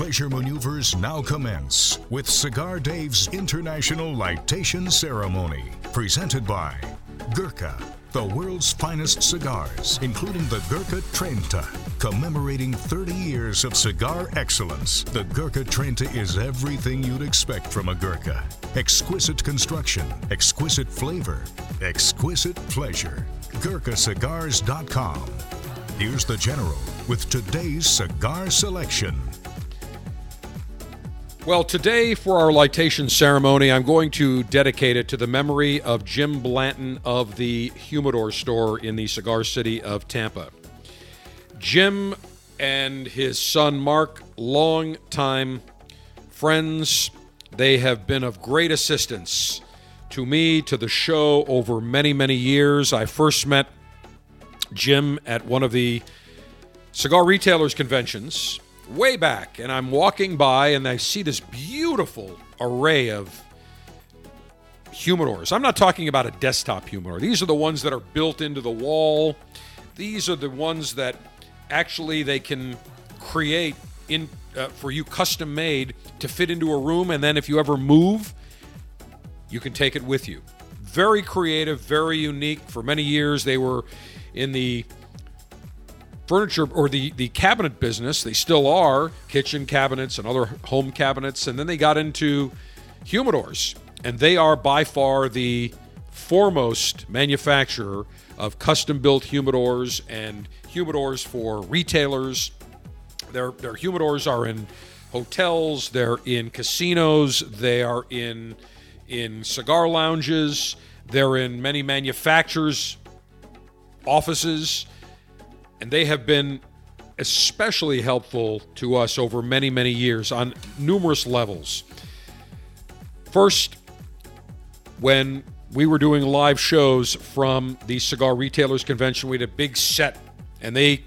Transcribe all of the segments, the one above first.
pleasure maneuvers now commence with Cigar Dave's International Lightation Ceremony, presented by Gurkha, the world's finest cigars, including the Gurkha Trenta. Commemorating 30 years of cigar excellence, the Gurkha Trenta is everything you'd expect from a Gurkha. Exquisite construction, exquisite flavor, exquisite pleasure. GurkhaCigars.com. Here's the General with today's cigar selection. Well, today for our lightation ceremony, I'm going to dedicate it to the memory of Jim Blanton of the Humidor store in the cigar city of Tampa. Jim and his son Mark, long time friends, they have been of great assistance to me, to the show over many, many years. I first met Jim at one of the cigar retailers conventions way back, and I'm walking by and I see this beautiful array of humidors. I'm not talking about a desktop humidor. These are the ones that are built into the wall. These are the ones that actually they can create in uh, for you custom made to fit into a room and then if you ever move, you can take it with you. Very creative, very unique. For many years they were in the furniture or the, the cabinet business. They still are kitchen cabinets and other home cabinets. And then they got into humidors. And they are by far the foremost manufacturer of custom built humidors and humidors for retailers. Their, their humidors are in hotels, they're in casinos, they are in, in cigar lounges, they're in many manufacturers' offices and they have been especially helpful to us over many, many years on numerous levels. First, when we were doing live shows from the Cigar Retailers Convention, we had a big set, and they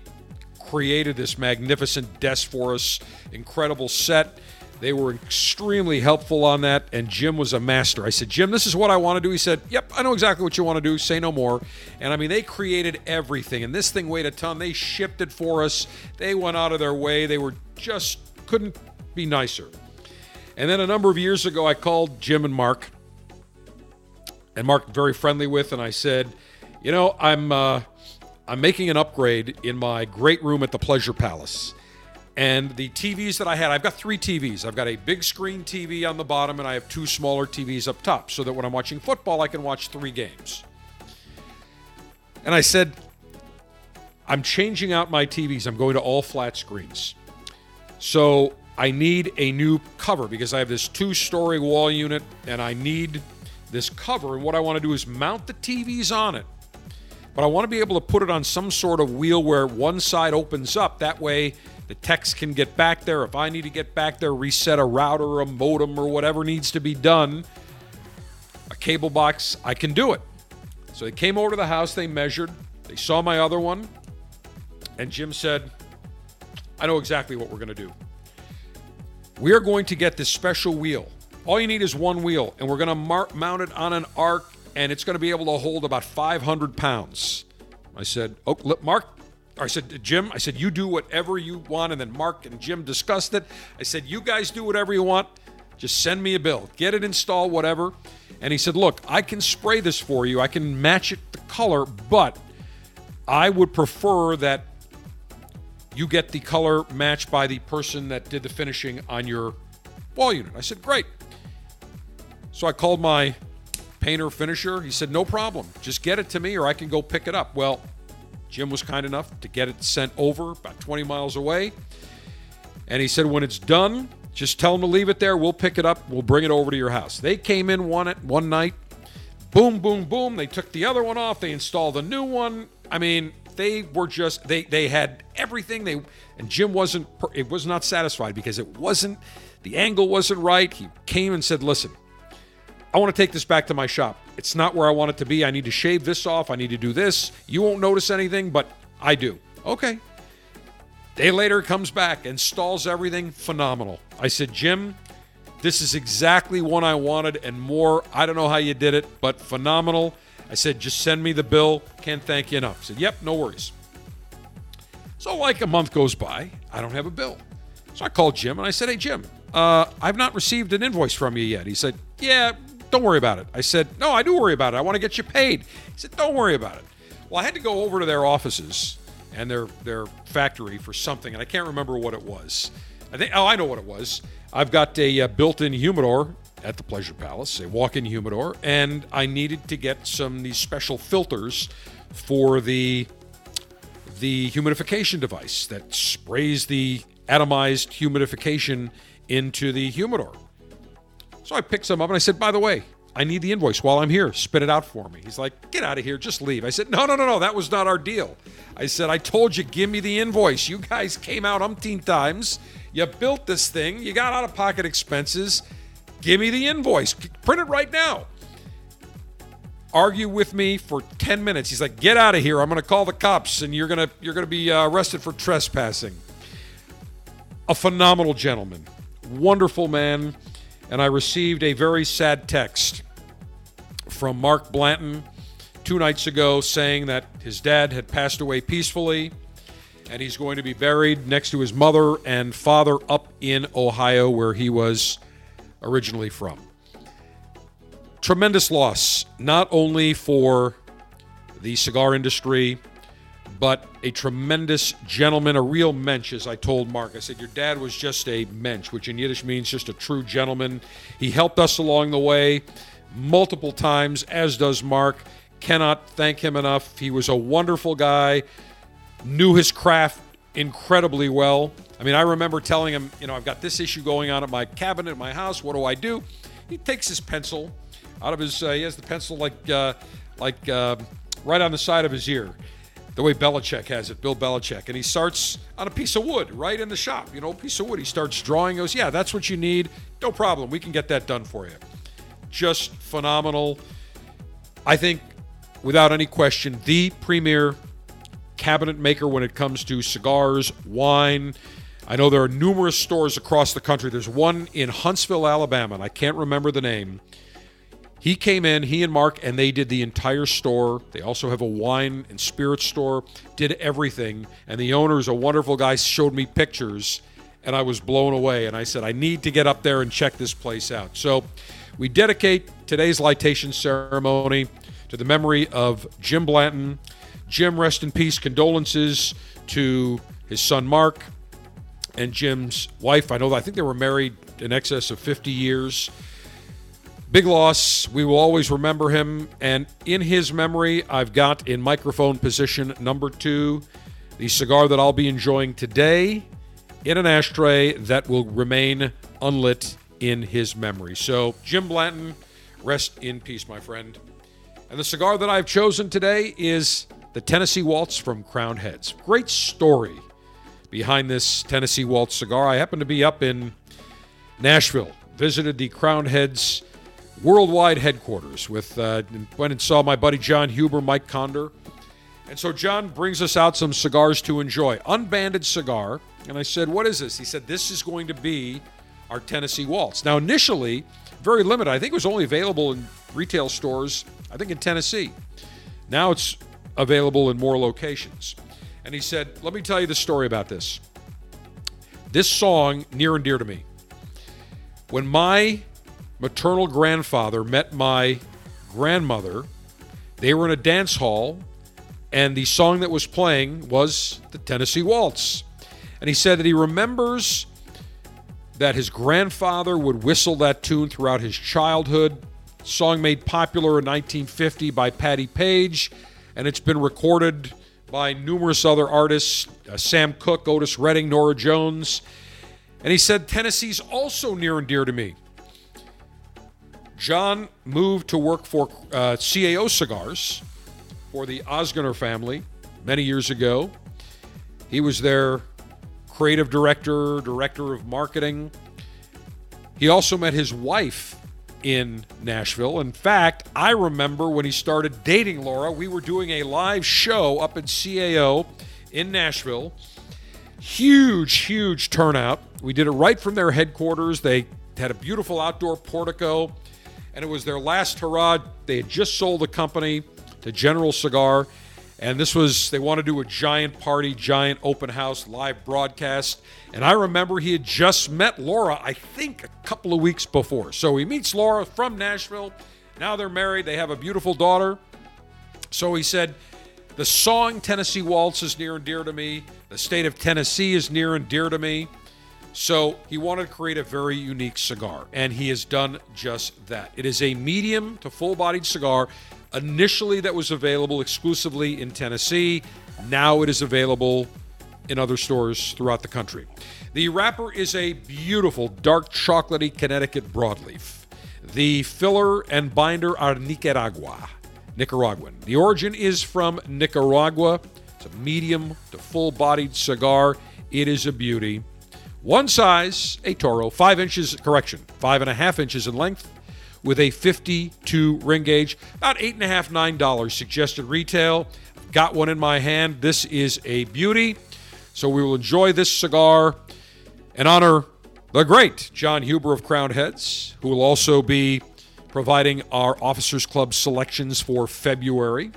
created this magnificent desk for us, incredible set. They were extremely helpful on that, and Jim was a master. I said, Jim, this is what I want to do. He said, Yep, I know exactly what you want to do. Say no more. And I mean, they created everything, and this thing weighed a ton. They shipped it for us. They went out of their way. They were just couldn't be nicer. And then a number of years ago, I called Jim and Mark, and Mark very friendly with, and I said, You know, I'm uh, I'm making an upgrade in my great room at the Pleasure Palace and the TVs that I had, I've got three TVs. I've got a big screen TV on the bottom, and I have two smaller TVs up top, so that when I'm watching football, I can watch three games. And I said, I'm changing out my TVs. I'm going to all flat screens. So I need a new cover because I have this two story wall unit, and I need this cover. And what I want to do is mount the TVs on it. But I want to be able to put it on some sort of wheel where one side opens up. That way, the techs can get back there. If I need to get back there, reset a router a modem or whatever needs to be done, a cable box, I can do it. So they came over to the house, they measured, they saw my other one, and Jim said, I know exactly what we're going to do. We are going to get this special wheel. All you need is one wheel, and we're going to mar- mount it on an arc, and it's going to be able to hold about 500 pounds. I said, Oh, Mark, I said, Jim, I said, you do whatever you want. And then Mark and Jim discussed it. I said, you guys do whatever you want. Just send me a bill. Get it installed, whatever. And he said, look, I can spray this for you. I can match it the color, but I would prefer that you get the color matched by the person that did the finishing on your wall unit. I said, great. So I called my painter finisher. He said, no problem. Just get it to me or I can go pick it up. Well, Jim was kind enough to get it sent over about 20 miles away. And he said, when it's done, just tell them to leave it there. We'll pick it up. We'll bring it over to your house. They came in one one night. Boom, boom, boom. They took the other one off. They installed a new one. I mean, they were just they they had everything. They and Jim wasn't it was not satisfied because it wasn't the angle wasn't right. He came and said, "Listen, I want to take this back to my shop. It's not where I want it to be. I need to shave this off. I need to do this. You won't notice anything, but I do. Okay. Day later comes back, installs everything. Phenomenal. I said, Jim, this is exactly what I wanted and more. I don't know how you did it, but phenomenal. I said, just send me the bill. Can't thank you enough. I said, yep, no worries. So, like a month goes by, I don't have a bill. So I called Jim and I said, Hey, Jim, uh, I've not received an invoice from you yet. He said, Yeah, don't worry about it. I said, No, I do worry about it. I want to get you paid. He said, Don't worry about it. Well, I had to go over to their offices and their their factory for something, and I can't remember what it was. I think oh, I know what it was. I've got a uh, built-in humidor at the Pleasure Palace, a walk-in humidor, and I needed to get some these special filters for the the humidification device that sprays the atomized humidification into the humidor. So I picked some up and I said, by the way, I need the invoice while I'm here. Spit it out for me. He's like, get out of here, just leave. I said, no, no, no, no, that was not our deal. I said, I told you, give me the invoice. You guys came out umpteen times. You built this thing. You got out of pocket expenses. Give me the invoice. Print it right now. Argue with me for 10 minutes. He's like, get out of here. I'm going to call the cops and you're going to you're going to be uh, arrested for trespassing. A phenomenal gentleman. Wonderful man and I received a very sad text from Mark Blanton two nights ago saying that his dad had passed away peacefully and he's going to be buried next to his mother and father up in Ohio, where he was originally from. Tremendous loss, not only for the cigar industry, but a tremendous gentleman, a real mensch, as I told Mark. I said, Your dad was just a mensch, which in Yiddish means just a true gentleman. He helped us along the way multiple times, as does Mark. Cannot thank him enough. He was a wonderful guy, knew his craft incredibly well. I mean, I remember telling him, you know, I've got this issue going on at my cabinet at my house. What do I do? He takes his pencil out of his, uh, he has the pencil like, uh, like uh, right on the side of his ear the way Belichick has it, Bill Belichick. And he starts on a piece of wood right in the shop, you know, piece of wood. He starts drawing, goes, Yeah, that's what you need. No problem. We can get that done for you. Just phenomenal. I think, without any question, the premier cabinet maker when it comes to cigars, wine. I know there are numerous stores across the country. There's one in Huntsville, Alabama, and I can't remember the name he came in, he and Mark, and they did the entire store. They also have a wine and spirits store, did everything. And the owner is a wonderful guy, showed me pictures, and I was blown away. And I said, I need to get up there and check this place out. So we dedicate today's lightation ceremony to the memory of Jim Blanton. Jim, rest in peace. Condolences to his son Mark and Jim's wife. I know I think they were married in excess of 50 years. Big loss. We will always remember him. And in his memory, I've got in microphone position number two the cigar that I'll be enjoying today in an ashtray that will remain unlit in his memory. So, Jim Blanton, rest in peace, my friend. And the cigar that I've chosen today is the Tennessee Waltz from Crowned Heads. Great story behind this Tennessee Waltz cigar. I happened to be up in Nashville, visited the Crowned Heads worldwide headquarters with uh, went and saw my buddy John Huber, Mike Conder. And so John brings us out some cigars to enjoy. Unbanded cigar. And I said, What is this? He said, This is going to be our Tennessee Waltz. Now, initially, very limited. I think it was only available in retail stores, I think in Tennessee. Now it's available in more locations. And he said, Let me tell you the story about this. This song, near and dear to me. When my maternal grandfather met my grandmother. They were in a dance hall, and the song that was playing was the Tennessee Waltz. And he said that he remembers that his grandfather would whistle that tune throughout his childhood. Song made popular in 1950 by Patti Page, and it's been recorded by numerous other artists uh, Sam Cooke, Otis Redding, Norah Jones. And he said, Tennessee's also near and dear to me. John moved to work for uh, CAO Cigars for the Ozgener family many years ago. He was their creative director, director of marketing. He also met his wife in Nashville. In fact, I remember when he started dating Laura, we were doing a live show up at CAO in Nashville. Huge, huge turnout. We did it right from their headquarters. They had a beautiful outdoor portico and it was their last hurrah. They had just sold the company to General Cigar, And this was, they want to do a giant party, giant open house, live broadcast. And I remember he had just met Laura, I think, a couple of weeks before. So he meets Laura from Nashville. Now they're married, they have a beautiful daughter. So he said, The song Tennessee Waltz is near and dear to me. The state of Tennessee is near and dear to me. So he wanted to create a very unique cigar, and he has done just that. It is a medium to full bodied cigar, initially, that was available exclusively in Tennessee. Now it is available in other stores throughout the country. The wrapper is a beautiful dark chocolatey Connecticut broadleaf. The filler and binder are Nicaragua, Nicaraguan. The origin is from Nicaragua. It's a medium to full bodied cigar. It is a beauty. One size, a Toro, five inches, correction, five and a half inches in length, with a 52 ring gauge, about eight and a half, nine dollars suggested retail. Got one in my hand. This is a beauty. So we will enjoy this cigar and honor the great John Huber of Crowned Heads, who will also be providing our Officers Club selections for February.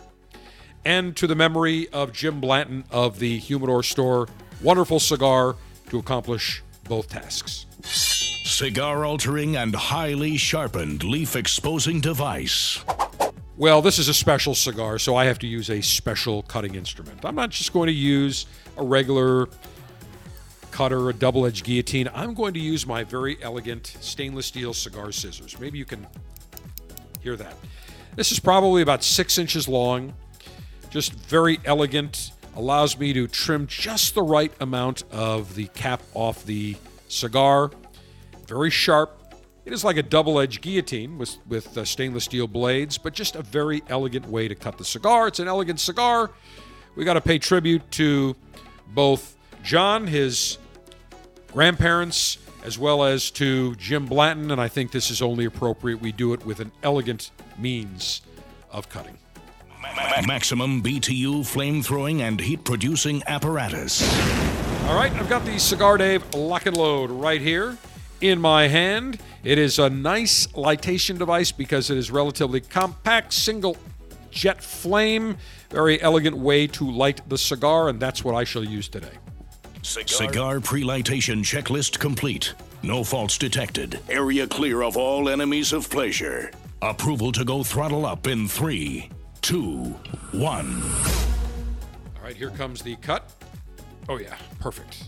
And to the memory of Jim Blanton of the Humidor Store, wonderful cigar to accomplish both tasks. Cigar altering and highly sharpened leaf exposing device. Well, this is a special cigar, so I have to use a special cutting instrument. I'm not just going to use a regular cutter, a double edged guillotine. I'm going to use my very elegant stainless steel cigar scissors. Maybe you can hear that. This is probably about six inches long, just very elegant allows me to trim just the right amount of the cap off the cigar. Very sharp. It is like a double edged guillotine with, with uh, stainless steel blades, but just a very elegant way to cut the cigar. It's an elegant cigar. We got to pay tribute to both John, his grandparents, as well as to Jim Blanton, and I think this is only appropriate we do it with an elegant means of cutting. Maximum BTU flame throwing and heat producing apparatus. All right, I've got the Cigar Dave lock and load right here in my hand. It is a nice lightation device because it is relatively compact, single jet flame, very elegant way to light the cigar, and that's what I shall use today. Cigar, cigar pre-lightation checklist complete. No faults detected. Area clear of all enemies of pleasure. Approval to go throttle up in three, two, one. All right, here comes the cut. Oh, yeah, perfect.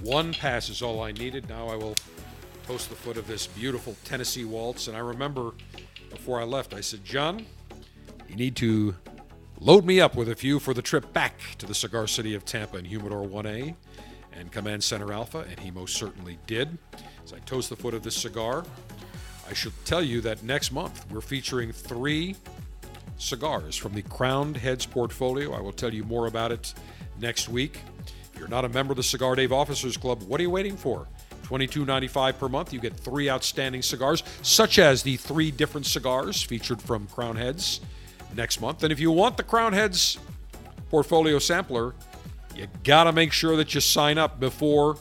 One pass is all I needed. Now I will toast the foot of this beautiful Tennessee waltz. And I remember before I left, I said, John, you need to load me up with a few for the trip back to the cigar city of Tampa and Humidor 1A and Command Center Alpha. And he most certainly did. As I toast the foot of this cigar, I should tell you that next month we're featuring three cigars from the Crowned Heads portfolio. I will tell you more about it next week. If you're not a member of the Cigar Dave Officers Club, what are you waiting for? $22.95 per month. You get three outstanding cigars, such as the three different cigars featured from Crowned Heads next month. And if you want the Crowned Heads portfolio sampler, you got to make sure that you sign up before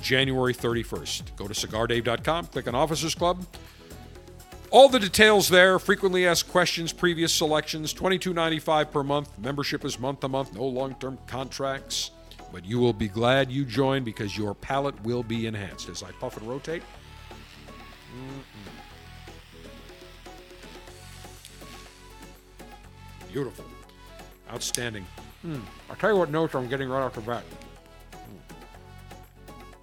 January 31st. Go to cigardave.com, click on Officers Club. All the details there. Frequently asked questions, previous selections, $22.95 per month. Membership is month to month, no long term contracts. But you will be glad you joined because your palate will be enhanced as I puff and rotate. Mm-mm. Beautiful. Outstanding. Mm. I'll tell you what notes I'm getting right off the bat.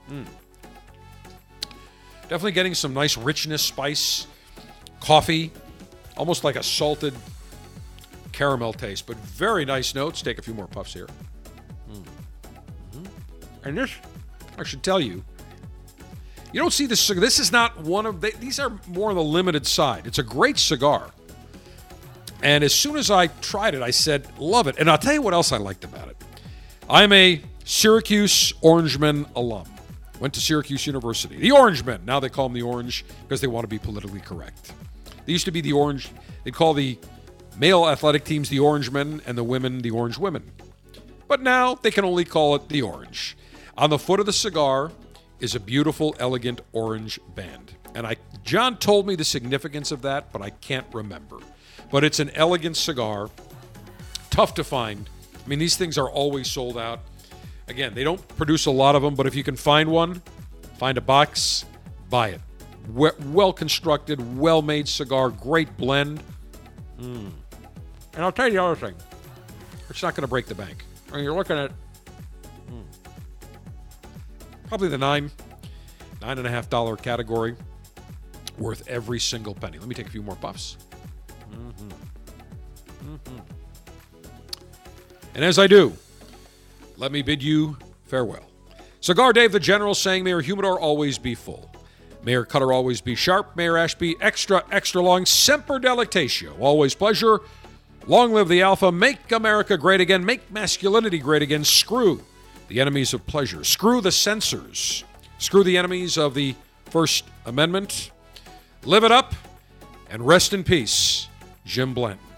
Mm. Definitely getting some nice richness, spice coffee, almost like a salted caramel taste, but very nice notes. Take a few more puffs here. Mm-hmm. And this, I should tell you, you don't see this. This is not one of they, these are more on the limited side. It's a great cigar. And as soon as I tried it, I said, love it. And I'll tell you what else I liked about it. I'm a Syracuse Orangemen alum. Went to Syracuse University. The Orangemen. Now they call them the Orange because they want to be politically correct. They used to be the Orange, they'd call the male athletic teams the Orange Men and the women the Orange Women. But now they can only call it the Orange. On the foot of the cigar is a beautiful, elegant orange band. And I John told me the significance of that, but I can't remember. But it's an elegant cigar, tough to find, I mean, these things are always sold out. Again, they don't produce a lot of them, but if you can find one, find a box, buy it. Well constructed, well made cigar, great blend. Mm. And I'll tell you the other thing it's not going to break the bank. I mean, you're looking at mm, probably the nine, nine and a half dollar category, worth every single penny. Let me take a few more puffs. Mm-hmm. Mm-hmm. And as I do, let me bid you farewell. Cigar Dave the General saying, May your humidor always be full. Mayor Cutter always be sharp. Mayor Ashby extra, extra long. Semper delectatio. Always pleasure. Long live the Alpha. Make America great again. Make masculinity great again. Screw the enemies of pleasure. Screw the censors. Screw the enemies of the First Amendment. Live it up and rest in peace, Jim Blanton.